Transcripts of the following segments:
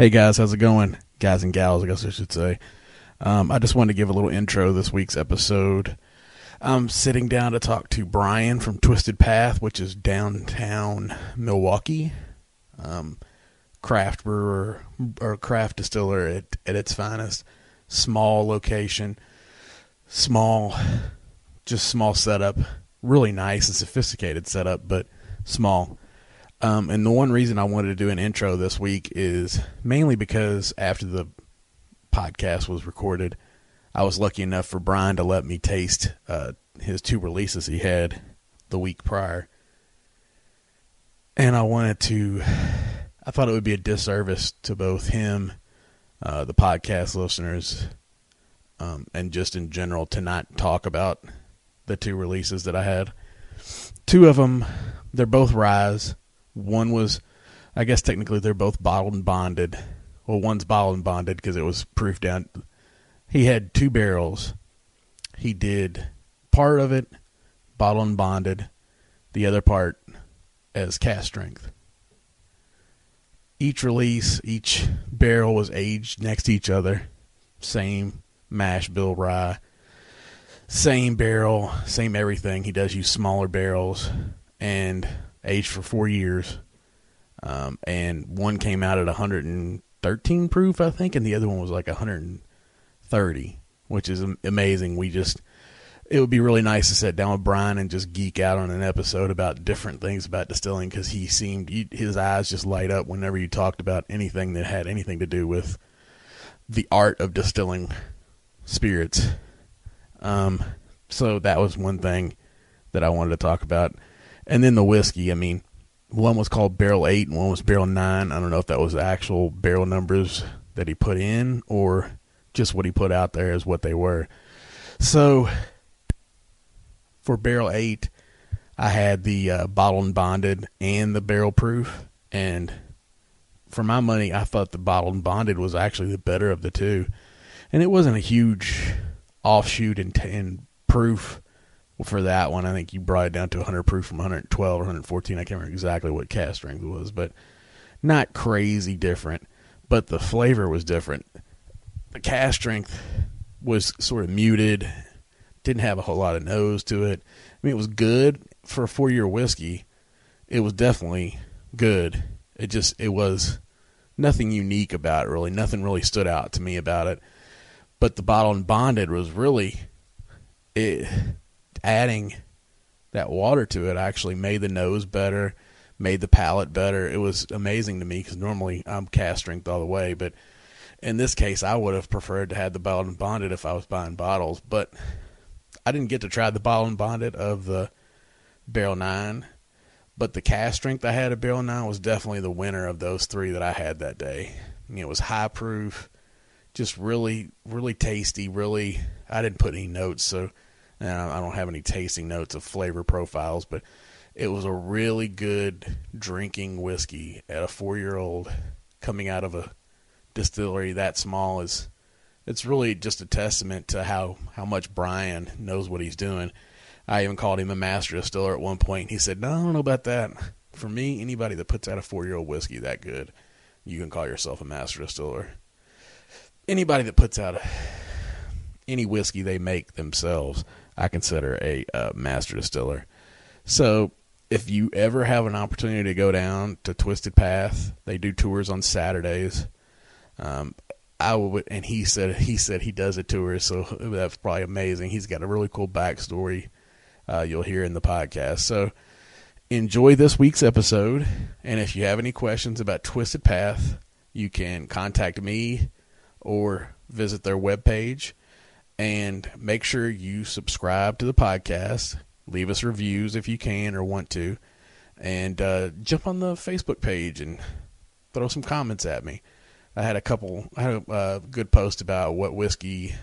Hey guys, how's it going? Guys and gals, I guess I should say. Um, I just wanted to give a little intro this week's episode. I'm sitting down to talk to Brian from Twisted Path, which is downtown Milwaukee. Um, craft brewer or craft distiller at, at its finest. Small location, small, just small setup. Really nice and sophisticated setup, but small. Um, and the one reason I wanted to do an intro this week is mainly because after the podcast was recorded, I was lucky enough for Brian to let me taste uh, his two releases he had the week prior. And I wanted to, I thought it would be a disservice to both him, uh, the podcast listeners, um, and just in general to not talk about the two releases that I had. Two of them, they're both Ryes one was, I guess technically they're both bottled and bonded. Well, one's bottled and bonded because it was proof down. He had two barrels. He did part of it bottled and bonded, the other part as cask strength. Each release, each barrel was aged next to each other. Same mash bill rye. Same barrel, same everything. He does use smaller barrels. And aged for four years. Um, and one came out at 113 proof, I think, and the other one was like 130, which is amazing. We just, it would be really nice to sit down with Brian and just geek out on an episode about different things about distilling because he seemed, his eyes just light up whenever you talked about anything that had anything to do with the art of distilling spirits. Um, so that was one thing that I wanted to talk about. And then the whiskey, I mean, one was called Barrel 8 and one was Barrel 9. I don't know if that was the actual barrel numbers that he put in or just what he put out there is what they were. So for Barrel 8, I had the uh, bottled and bonded and the barrel proof. And for my money, I thought the bottled and bonded was actually the better of the two. And it wasn't a huge offshoot in, in proof for that one, I think you brought it down to 100 proof from 112 or 114. I can't remember exactly what cask strength was, but not crazy different. But the flavor was different. The cask strength was sort of muted, didn't have a whole lot of nose to it. I mean, it was good for a four year whiskey. It was definitely good. It just, it was nothing unique about it, really. Nothing really stood out to me about it. But the bottle and bonded was really, it adding that water to it actually made the nose better, made the palate better. It was amazing to me because normally I'm cask strength all the way, but in this case, I would have preferred to have the bottled and bonded if I was buying bottles, but I didn't get to try the bottled and bonded of the Barrel Nine, but the cask strength I had at Barrel Nine was definitely the winner of those three that I had that day. I mean, it was high proof, just really, really tasty. Really, I didn't put any notes, so and I don't have any tasting notes of flavor profiles, but it was a really good drinking whiskey at a four year old coming out of a distillery that small is it's really just a testament to how, how much Brian knows what he's doing. I even called him a master distiller at one point. He said, No, I don't know about that. For me, anybody that puts out a four year old whiskey that good, you can call yourself a master distiller. Anybody that puts out a, any whiskey they make themselves, I consider a uh, master distiller. So if you ever have an opportunity to go down to Twisted Path, they do tours on Saturdays. Um, I would, and he said he said he does a tour, so that's probably amazing. He's got a really cool backstory. Uh, you'll hear in the podcast. So enjoy this week's episode, and if you have any questions about Twisted Path, you can contact me or visit their webpage and make sure you subscribe to the podcast. Leave us reviews if you can or want to. And uh, jump on the Facebook page and throw some comments at me. I had a couple, I had a uh, good post about what whiskey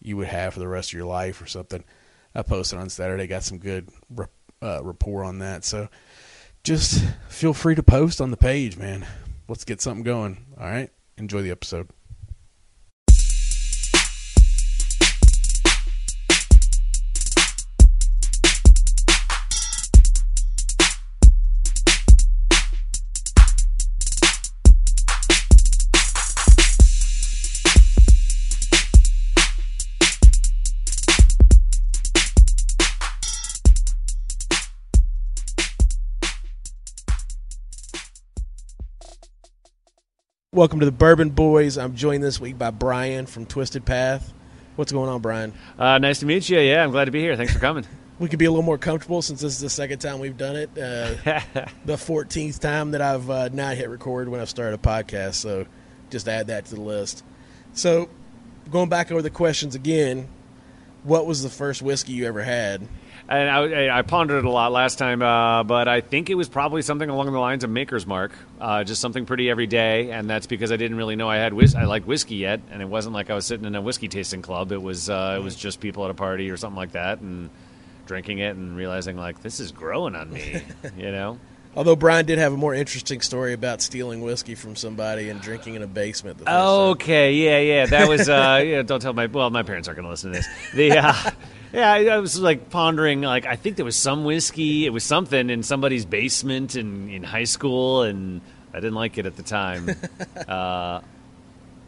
you would have for the rest of your life or something. I posted on Saturday, got some good uh, rapport on that. So just feel free to post on the page, man. Let's get something going. All right. Enjoy the episode. Welcome to the Bourbon Boys. I'm joined this week by Brian from Twisted Path. What's going on, Brian? Uh, nice to meet you. Yeah, I'm glad to be here. Thanks for coming. We could be a little more comfortable since this is the second time we've done it. Uh, the 14th time that I've uh, not hit record when I've started a podcast. So just add that to the list. So going back over the questions again, what was the first whiskey you ever had? And I, I pondered it a lot last time, uh, but I think it was probably something along the lines of Maker's Mark, uh, just something pretty everyday, and that's because I didn't really know I had whis- I liked whiskey yet, and it wasn't like I was sitting in a whiskey tasting club. It was uh, it was just people at a party or something like that, and drinking it and realizing like this is growing on me, you know. Although Brian did have a more interesting story about stealing whiskey from somebody and drinking in a basement. The first time. Okay, yeah, yeah, that was. Uh, yeah, don't tell my well, my parents aren't going to listen to this. The uh, yeah, I, I was like pondering, like I think there was some whiskey, it was something in somebody's basement in in high school, and I didn't like it at the time. uh,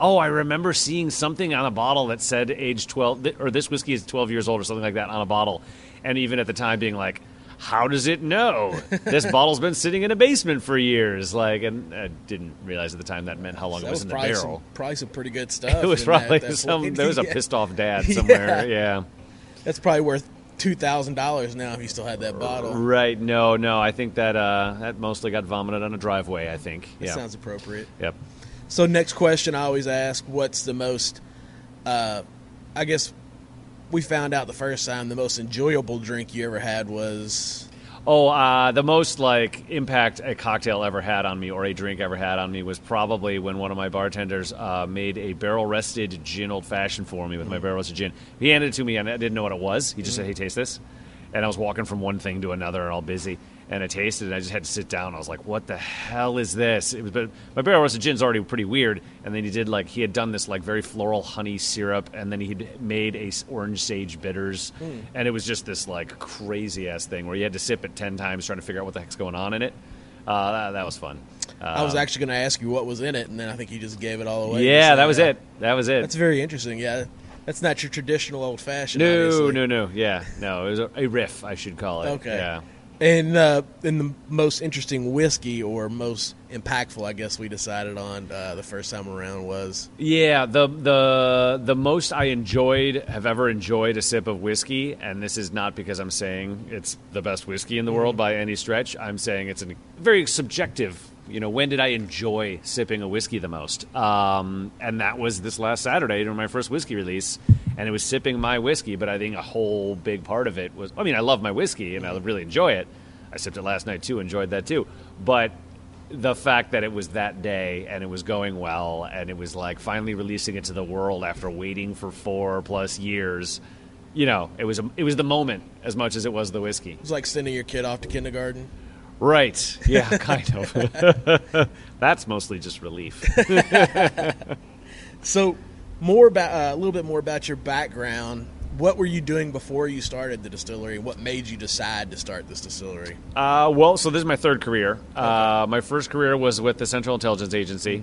oh, I remember seeing something on a bottle that said age twelve, or this whiskey is twelve years old, or something like that on a bottle, and even at the time being like. How does it know? This bottle's been sitting in a basement for years. Like, and I didn't realize at the time that meant how long that it was, was in the barrel. some, probably some pretty good stuff. It was probably that, that some. point. There was a Yeah. pissed off dad somewhere. yeah. That's probably worth two thousand dollars now if you still had that bottle. Right. No. No. I think that uh, that mostly got vomited on a driveway. I think. That Yeah. sounds appropriate. Yep. So next question I always ask: What's the most? Uh, I guess we found out the first time the most enjoyable drink you ever had was. Oh, uh, the most like impact a cocktail ever had on me, or a drink ever had on me, was probably when one of my bartenders uh, made a barrel rested gin old fashioned for me with my barrel rested gin. He handed it to me, and I didn't know what it was. He just said, "Hey, taste this," and I was walking from one thing to another, and all busy. And I tasted it. And I just had to sit down. I was like, "What the hell is this?" It was, but my barrel rested gin's already pretty weird. And then he did like he had done this like very floral honey syrup, and then he'd made a orange sage bitters, and it was just this like crazy ass thing where you had to sip it ten times trying to figure out what the heck's going on in it. Uh, that, that was fun. Uh, I was actually going to ask you what was in it, and then I think you just gave it all away. yeah, that was it. That was it. That's very interesting. Yeah, that's not your traditional old fashioned. no, no, no. Yeah, no. It was a, a riff, I should call it. Okay. Yeah. And uh, the most interesting whiskey or most impactful, I guess we decided on uh, the first time around was Yeah, the the the most I enjoyed have ever enjoyed a sip of whiskey, and this is not because I'm saying it's the best whiskey in the world by any stretch. I'm saying it's a very subjective. You know, when did I enjoy sipping a whiskey the most? Um, and that was this last Saturday during my first whiskey release, and it was sipping my whiskey. But I think a whole big part of it was. I mean, I love my whiskey and I really enjoy it. I sipped it last night too, enjoyed that too. But the fact that it was that day and it was going well and it was like finally releasing it to the world after waiting for four plus years you know it was a, it was the moment as much as it was the whiskey it was like sending your kid off to kindergarten. right yeah kind of that's mostly just relief So, more about uh, a little bit more about your background. What were you doing before you started the distillery? What made you decide to start this distillery? Uh, well, so this is my third career. Uh, my first career was with the Central Intelligence Agency.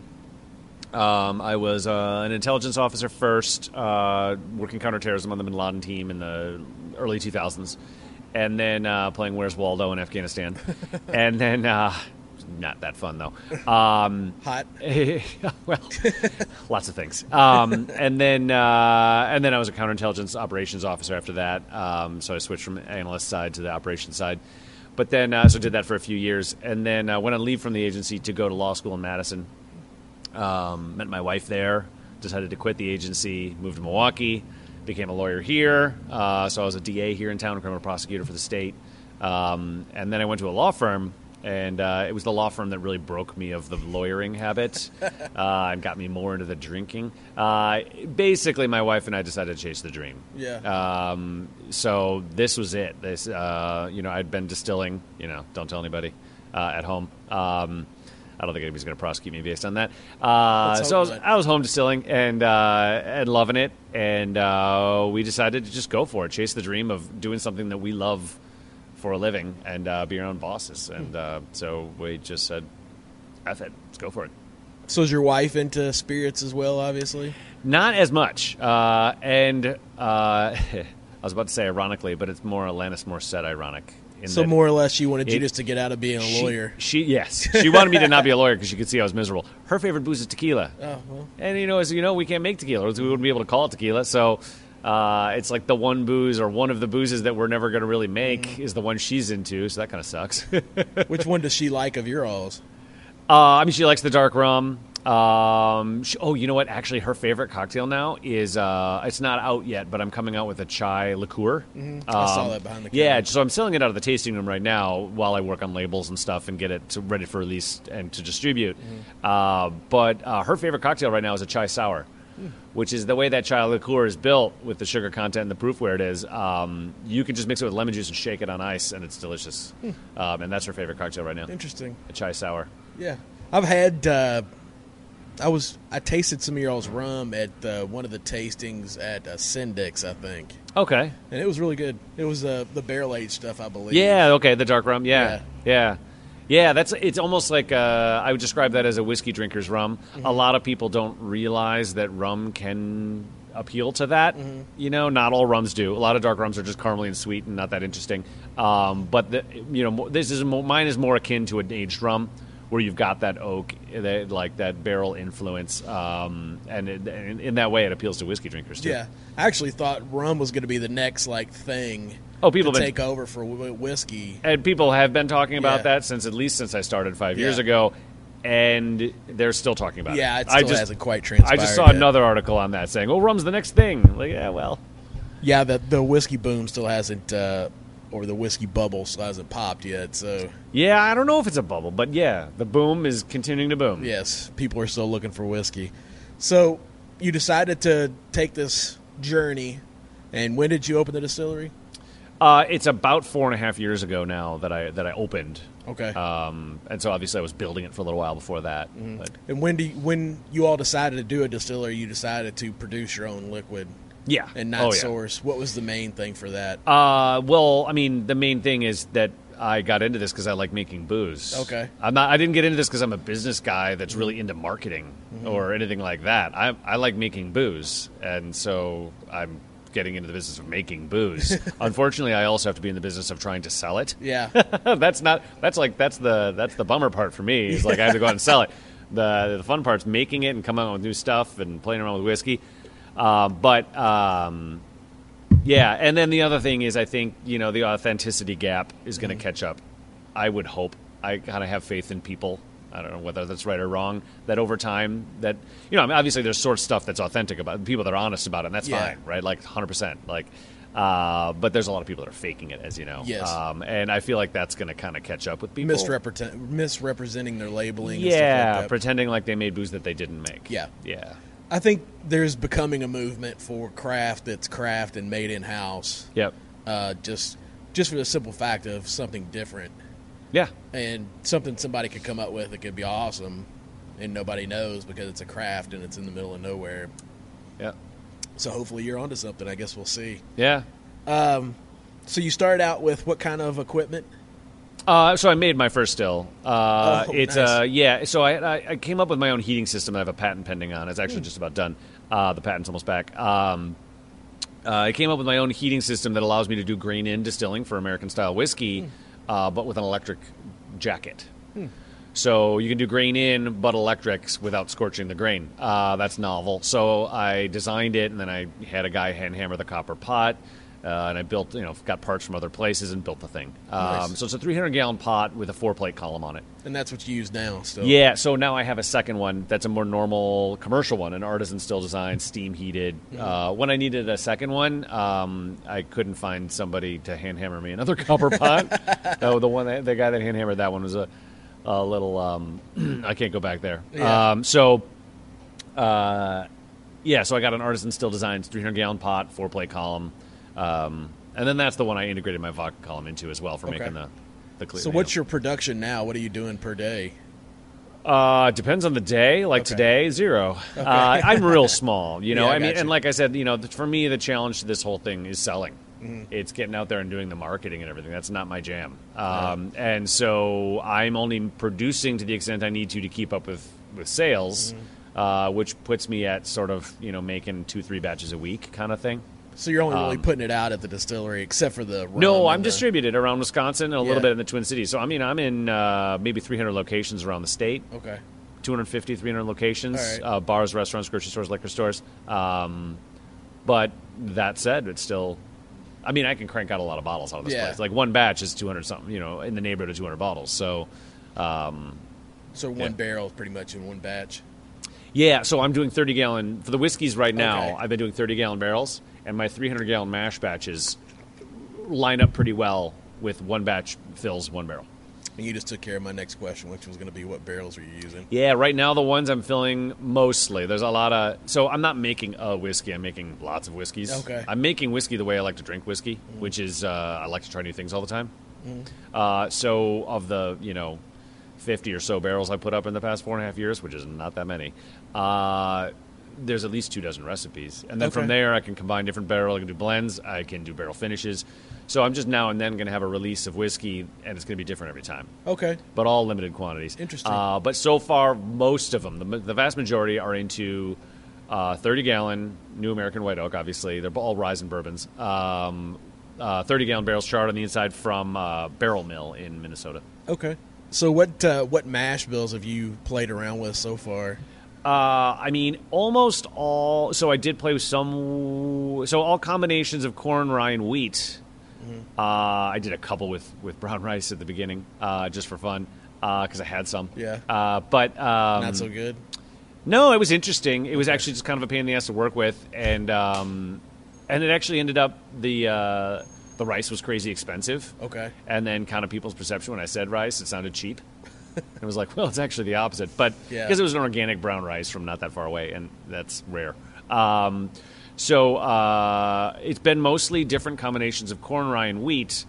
Um, I was uh, an intelligence officer first, uh, working counterterrorism on the Bin Laden team in the early 2000s, and then uh, playing Where's Waldo in Afghanistan, and then uh, not that fun though. Um, Hot. well, lots of things. Um, and then uh, and then I was a counterintelligence operations officer after that. Um, so I switched from analyst side to the operations side. But then uh, so did that for a few years, and then uh, went on leave from the agency to go to law school in Madison. Um, met my wife there. Decided to quit the agency. Moved to Milwaukee. Became a lawyer here. Uh, so I was a DA here in town, a criminal prosecutor for the state. Um, and then I went to a law firm and uh, it was the law firm that really broke me of the lawyering habit uh, and got me more into the drinking. Uh, basically, my wife and I decided to chase the dream. Yeah. Um, so this was it. This, uh, you know, I'd been distilling. You know, don't tell anybody uh, at home. Um, I don't think anybody's going to prosecute me based on that. Uh, so I was. I was home distilling and uh, and loving it, and uh, we decided to just go for it, chase the dream of doing something that we love for a living and uh, be your own bosses. And uh, so we just said, "F it, let's go for it." So is your wife into spirits as well? Obviously. Not as much, uh, and uh, I was about to say ironically, but it's more Alanis Morissette ironic. In So more or less, she wanted you It- just to get out of being a she- lawyer. She, yes, she wanted me to not be a lawyer because she could see I was miserable. Her favorite booze is tequila. Oh well. And you know, as you know, we can't make tequila. or We wouldn't be able to call it tequila. So uh, it's like the one booze or one of the boozes that we're never going to really make Mm-hmm. is the one she's into. So that kind of sucks. Which one does she like of your alls? uh, I mean, she likes the dark rum. Um, she, oh, you know what? Actually, her favorite cocktail now is uh, it's not out yet, but I'm coming out with a chai liqueur. I saw Um, that behind the camera. Yeah, so I'm selling it out of the tasting room right now while I work on labels and stuff and get it to, ready for release and to distribute. Uh, but uh, her favorite cocktail right now is a chai sour, which is the way that chai liqueur is built with the sugar content and the proof where it is. Um, you can just mix it with lemon juice and shake it on ice, and it's delicious. Um, and that's her favorite cocktail right now, Interesting. a chai sour. Yeah, I've had. Uh, I was. I tasted some of your all's rum at uh, one of the tastings at uh, Sendik's, I think, Okay. and it was really good. It was uh, the barrel aged stuff, I believe. Yeah. Okay. The dark rum. Yeah. Yeah. Yeah. That's it's almost like uh, I would describe that as a whiskey drinker's rum. A lot of people don't realize that rum can appeal to that. You know, not all rums do. A lot of dark rums are just caramely and sweet and not that interesting. Um, but the, you know, this is mine is more akin to an aged rum. Where you've got that oak, that, like that barrel influence, um, and, it, and in that way, it appeals to whiskey drinkers too. Yeah, I actually thought rum was going to be the next like thing. Oh, people been- take over for whiskey. and people have been talking about Yeah. that since at least since I started five years Yeah. ago, and they're still talking about it. Yeah, it. still I just, hasn't quite transpired. I just saw yet. another article on that saying, "Oh, rum's the next thing." Like, yeah, well, Yeah, the the whiskey boom still hasn't, uh, or the whiskey bubble still hasn't popped yet. So yeah, I don't know if it's a bubble, but yeah, the boom is continuing to boom. yes, people are still looking for whiskey. So you decided to take this journey, and when did you open the distillery? Uh, it's about four and a half years ago now that I that I opened, Okay. um, and so obviously I was building it for a little while before that. Mm-hmm. And when do you, when you all decided to do a distillery, you decided to produce your own liquid yeah, and not oh, yeah. source. What was the main thing for that? Uh, well, I mean, the main thing is that I got into this because I like making booze. Okay. I'm not. I didn't get into this because I'm a business guy that's really into marketing Mm-hmm. or anything like that. I I like making booze, and so I'm getting into the business of making booze. Unfortunately, I also have to be in the business of trying to sell it. yeah. that's not. That's like that's the that's the bummer part for me. Is like I have to go out and sell it. The the fun part's making it and coming out with new stuff and playing around with whiskey. Uh, but um, yeah, and then the other thing is, I think you know the authenticity gap is going to Mm-hmm. catch up. I would hope. I kind of have faith in people. I don't know whether that's right or wrong. That over time, that you know, I mean, obviously there's sort of stuff that's authentic about people that are honest about it, and that's Yeah. fine, right? Like 100, percent like. Uh, but there's a lot of people that are faking it, as you know. Yes. Um, and I feel like that's going to kind of catch up with people. Misrepresent, misrepresenting their labeling. and Yeah, stuff like that. pretending like they made booze that they didn't make. Yeah. Yeah. I think there's becoming a movement for craft that's craft and made in house. Yep. Uh, just just for the simple fact of something different Yeah. and something somebody could come up with that could be awesome, and nobody knows because it's a craft and it's in the middle of nowhere. Yeah. So hopefully you're onto something. I guess we'll see. Yeah. So you started out with what kind of equipment? Uh, so I made my first still. Uh, Oh, it's nice. uh, yeah. So I, I I came up with my own heating system. I have a patent pending on. It's actually just about done. Uh, the patent's almost back. Um, uh, I came up with my own heating system that allows me to do grain in distilling for American style whiskey, Hmm. Uh, but with an electric jacket. So you can do grain in, but electrics without scorching the grain. Uh, that's novel. So I designed it, and then I had a guy hand hammer the copper pot, uh, and I built, you know, got parts from other places and built the thing. Um, Nice. So it's a 300 gallon pot with a four plate column on it. And that's what you use now. Still. Yeah, so now I have a second one that's a more normal commercial one, an artisan still design, steam heated. Uh, when I needed a second one, um, I couldn't find somebody to hand hammer me another copper pot. no, the one that, the guy that hand hammered that one was a, a little. Um, I can't go back there. Yeah. Um, so, uh, yeah, so I got an artisan still designs, 300 gallon pot, four plate column, um, and then that's the one I integrated my vodka column into as well for Okay. making the the. cle- So what's your production now? What are you doing per day? Uh, depends on the day. Like Okay. today, zero. Uh, I'm real small, you know. Yeah, I I mean, got and like I said, you know, for me, the challenge to this whole thing is selling. Mm-hmm. It's getting out there and doing the marketing and everything. That's not my jam. Um, And so I'm only producing to the extent I need to to keep up with with sales, Mm-hmm. uh, which puts me at sort of you know making two three batches a week kind of thing. So you're only really Um, putting it out at the distillery, except for the No, I'm the- distributed around Wisconsin and a little bit in the Twin Cities. So I mean, I'm in uh, maybe 300 locations around the state. Okay. 250, 300 locations, right. uh, bars, restaurants, grocery stores, liquor stores. Um, but that said, it's still. I mean, I can crank out a lot of bottles out of this Yeah. place. Like one batch is 200 something, you know, in the neighborhood of 200 bottles. So, um, So one Yeah. barrel, is pretty much in one batch. yeah. So I'm doing 30 gallon for the whiskeys right now. Okay. I've been doing 30 gallon barrels, and my 300 gallon mash batches line up pretty well with one batch fills one barrel. And you just took care of my next question, which was going to be what barrels are you using? Yeah, right now the ones I'm filling mostly. There's a lot of so I'm not making a whiskey. I'm making lots of whiskeys. Okay. I'm making whiskey the way I like to drink whiskey, which is uh, I like to try new things all the time. Uh, so of the you know 50 or so barrels I put up in the past four and a half years, which is not that many. Uh, there's at least two dozen recipes, and then from there I can combine different barrel. I can do blends. I can do barrel finishes. So I'm just now and then going to have a release of whiskey, and it's going to be different every time Okay. but all limited quantities. Interesting. Uh, but so far, most of them, the, the vast majority, are into uh, 30 gallon New American White Oak. Obviously, they're all Ryes and bourbons. Um, uh, 30 gallon barrels charred on the inside from uh, Barrel Mill in Minnesota. Okay. So what uh, what mash bills have you played around with so far? Uh, I mean, almost all. So I did play with some. So all combinations of corn, rye, and wheat. Uh, I did a couple with, with brown rice at the beginning, uh, just for fun, because I had some. Yeah. Uh, but um, Not so good. No, it was interesting. It was actually just kind of a pain in the ass to work with, and um, and it actually ended up the uh, the rice was crazy expensive. Okay. And then kind of people's perception when I said rice, it sounded cheap. It was like, well, it's actually the opposite, but Yeah. because it was an organic brown rice from not that far away, and that's rare. Um, so uh, it's been mostly different combinations of corn, rye, and wheat,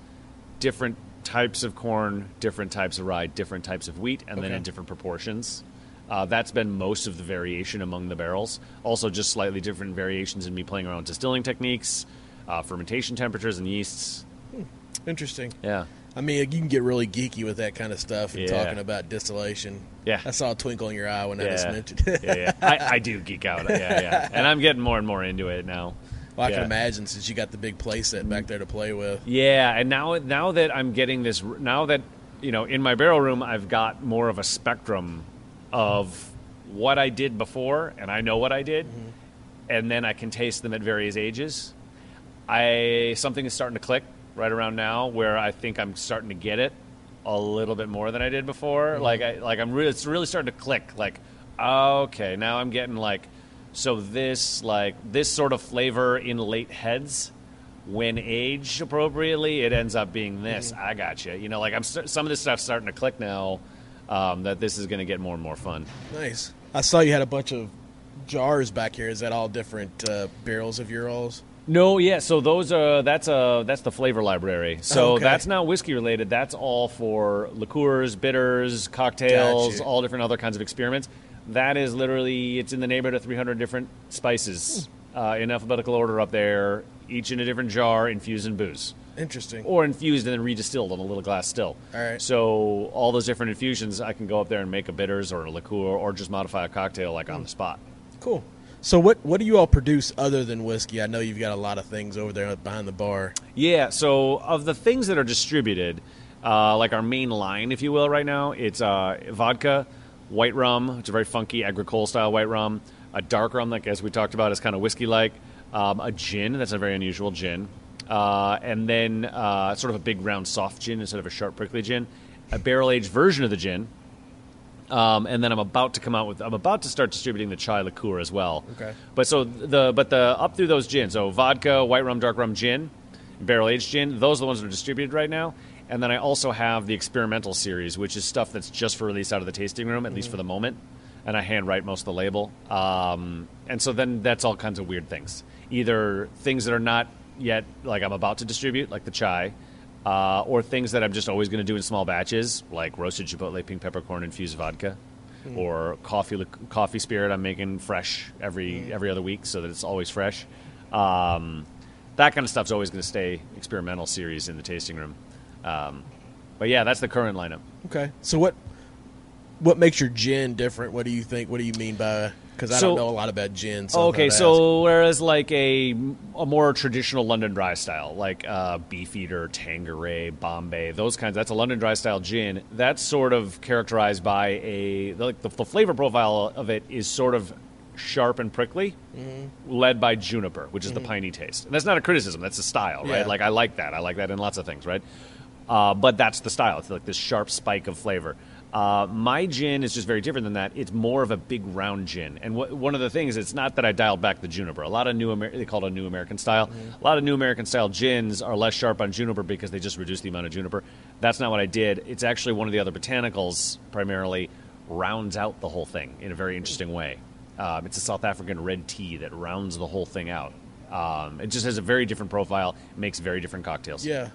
different types of corn, different types of rye, different types of wheat, and then in different proportions. Uh, that's been most of the variation among the barrels. Also, just slightly different variations in me playing around with distilling techniques, uh, fermentation temperatures, and yeasts. Interesting. Yeah. I mean, you can get really geeky with that kind of stuff and Yeah. talking about distillation. Yeah. I saw a twinkle in your eye when I just mentioned it. yeah, yeah. I, I do geek out. Yeah, yeah. And I'm getting more and more into it now. well, I Yeah. can imagine since you got the big play set back there to play with. Yeah, and now now that I'm getting this, now that you know, in my barrel room, I've got more of a spectrum of what I did before, and I know what I did, mm-hmm. and then I can taste them at various ages. I something is starting to click right around now, where I think I'm starting to get it a little bit more than I did before. Like I like I'm really it's really starting to click. Like okay, now I'm getting like so this like this sort of flavor in late heads when aged appropriately, it ends up being this. I got you. You know, like I'm st- some of this stuff's starting to click now. Um, that this is going to get more and more fun. Nice. I saw you had a bunch of jars back here. Is that all different uh, barrels of your alls? No, yeah. So those are that's a that's the flavor library. So Okay. that's not whiskey related. That's all for liqueurs, bitters, cocktails, Gotcha. all different other kinds of experiments. That is literally it's in the neighborhood of 300 different spices hmm. uh, in alphabetical order up there, each in a different jar, infused in booze Interesting. or infused and then redistilled on a little glass still. All right. So all those different infusions, I can go up there and make a bitters or a liqueur or just modify a cocktail like on the hmm. spot. Cool. So what what do you all produce other than whiskey? I know you've got a lot of things over there behind the bar. Yeah. So of the things that are distributed, uh, like our main line, if you will, right now, it's uh, vodka, white rum. It's a very funky agricole style white rum. A dark rum, like as we talked about, is kind of whiskey like. Um, a gin. That's a very unusual gin. Uh, and then uh, sort of a big round soft gin instead of a sharp prickly gin. A barrel aged version of the gin. Um, and then I'm about to come out with I'm about to start distributing the chai liqueur as well. Okay. But so the but the up through those gins, so vodka, white rum, dark rum, gin, barrel aged gin. Those are the ones that are distributed right now. And then I also have the experimental series, which is stuff that's just for release out of the tasting room, at least for the moment. And I handwrite most of the label. Um, and so then that's all kinds of weird things. Either things that are not yet like I'm about to distribute, like the chai, uh, or things that I'm just always going to do in small batches, like roasted chipotle pink peppercorn infused vodka, or coffee coffee spirit I'm making fresh every every other week, so that it's always fresh. Um, that kind of stuff's always going to stay experimental series in the tasting room. Um, but yeah, that's the current lineup. Okay. So what what makes your gin different? What do you think? What do you mean by? Because I So- don't know a lot about gin. So okay, so whereas like a, a more traditional London dry style, like uh, Beefeater, Tanqueray, Bombay, those kinds, that's a London dry style gin. That's sort of characterized by a like the, the flavor profile of it is sort of sharp and prickly, Mm-hmm. led by juniper, which is the piney taste. And that's not a criticism; that's a style, right? Yeah. Like I like that. I like that in lots of things, right? Uh, but that's the style. It's like this sharp spike of flavor. Uh, my gin is just very different than that. It's more of a big round gin. And wh- one of the things, it's not that I dialed back the juniper. A lot of new, Amer- they call it a new American style. A lot of new American style gins are less sharp on juniper because they just reduce the amount of juniper. That's not what I did. It's actually one of the other botanicals, primarily, rounds out the whole thing in a very interesting way. Um, it's a South African red tea that rounds the whole thing out. Um, it just has a very different profile, makes very different cocktails. Yeah,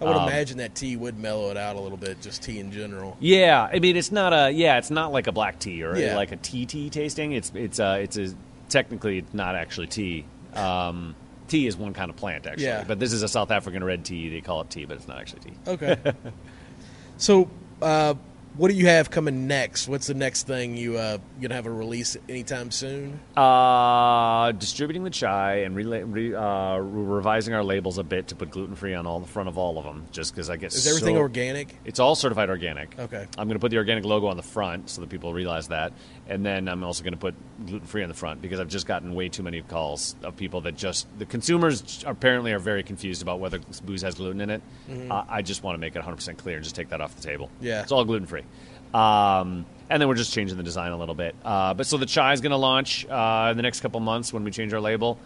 I would Um, imagine that tea would mellow it out a little bit. Just tea in general. Yeah, I mean it's not a yeah, it's not like a black tea or Yeah. like a tea tea tasting. It's it's uh it's a technically it's not actually tea. Um, tea is one kind of plant actually, Yeah. but this is a South African red tea. They call it tea, but it's not actually tea. Okay. so, uh, what do you have coming next? What's the next thing you uh, gonna have a release anytime soon? Uh, distributing the chai and rela- re, uh, revising our labels a bit to put gluten free on all the front of all of them, just because I get Is everything so- organic? It's all certified organic. Okay. I'm going to put the organic logo on the front so that people realize that. And then I'm also going to put gluten free on the front because I've just gotten way too many calls of people that just, the consumers apparently are very confused about whether booze has gluten in it. Uh, I just want to make it 100% clear and just take that off the table. Mm-hmm. Yeah. It's all gluten free. Um, and then we're just changing the design a little bit. Uh, but so the chai is going to launch uh, in the next couple months when we change our label.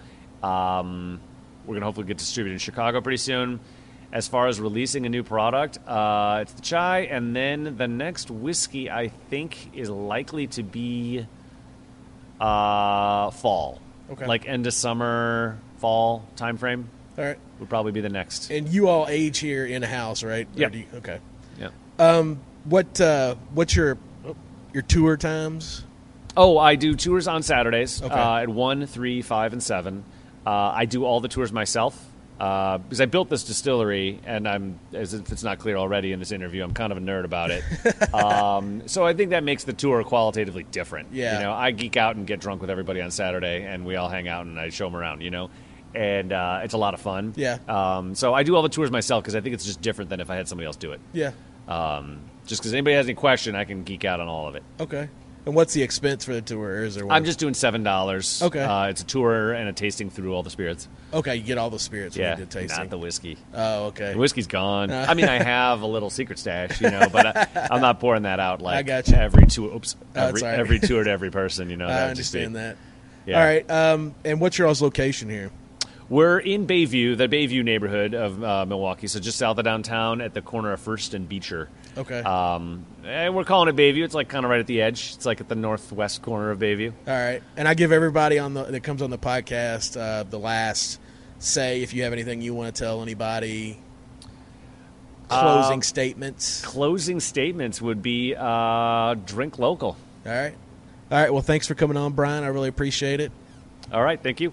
Um, we're going to hopefully get distributed in Chicago pretty soon. As far as releasing a new product, uh, it's the chai, and then the next whiskey I think is likely to be uh, fall, Okay. like end of summer, fall time frame All right. would probably be the next. And you all age here in house, right? Yeah. okay. yeah. What uh, what's your your tour times? Oh, I do tours on Saturdays Okay. uh, at one, three, five, and seven. Uh, I do all the tours myself uh, because I built this distillery, and I'm as if it's not clear already in this interview, I'm kind of a nerd about it. um, so I think that makes the tour qualitatively different. Yeah. you know, I geek out and get drunk with everybody on Saturday, and we all hang out and I show them around. You know. And uh, it's a lot of fun. Yeah. Um, so I do all the tours myself because I think it's just different than if I had somebody else do it. Yeah. Um, just because anybody has any question, I can geek out on all of it. Okay. And what's the expense for the tour? Or is there one? I'm just doing seven dollars. Okay. Uh, it's a tour and a tasting through all the spirits. okay. You get all the spirits Yeah, when tasting. not the whiskey. oh, okay. The whiskey's gone. Uh. I mean, I have a little secret stash, you know, but I, I'm not pouring that out like I got you. every tour. Oops, Oh, every, every tour to every person. You know, I that would be- understand that. Yeah. All right. Um, and what's your all's location here? We're in Bayview, the Bayview neighborhood of uh, Milwaukee, so just south of downtown at the corner of First and Beecher. Okay. Um, and we're calling it Bayview. It's like kind of right at the edge. It's like at the northwest corner of Bayview. All right, and I give everybody on the that comes on the podcast uh, the last say if you have anything you want to tell anybody. Closing Um, statements. Closing statements would be uh, drink local. All right, all right. Well, thanks for coming on, Brian. I really appreciate it. All right, thank you.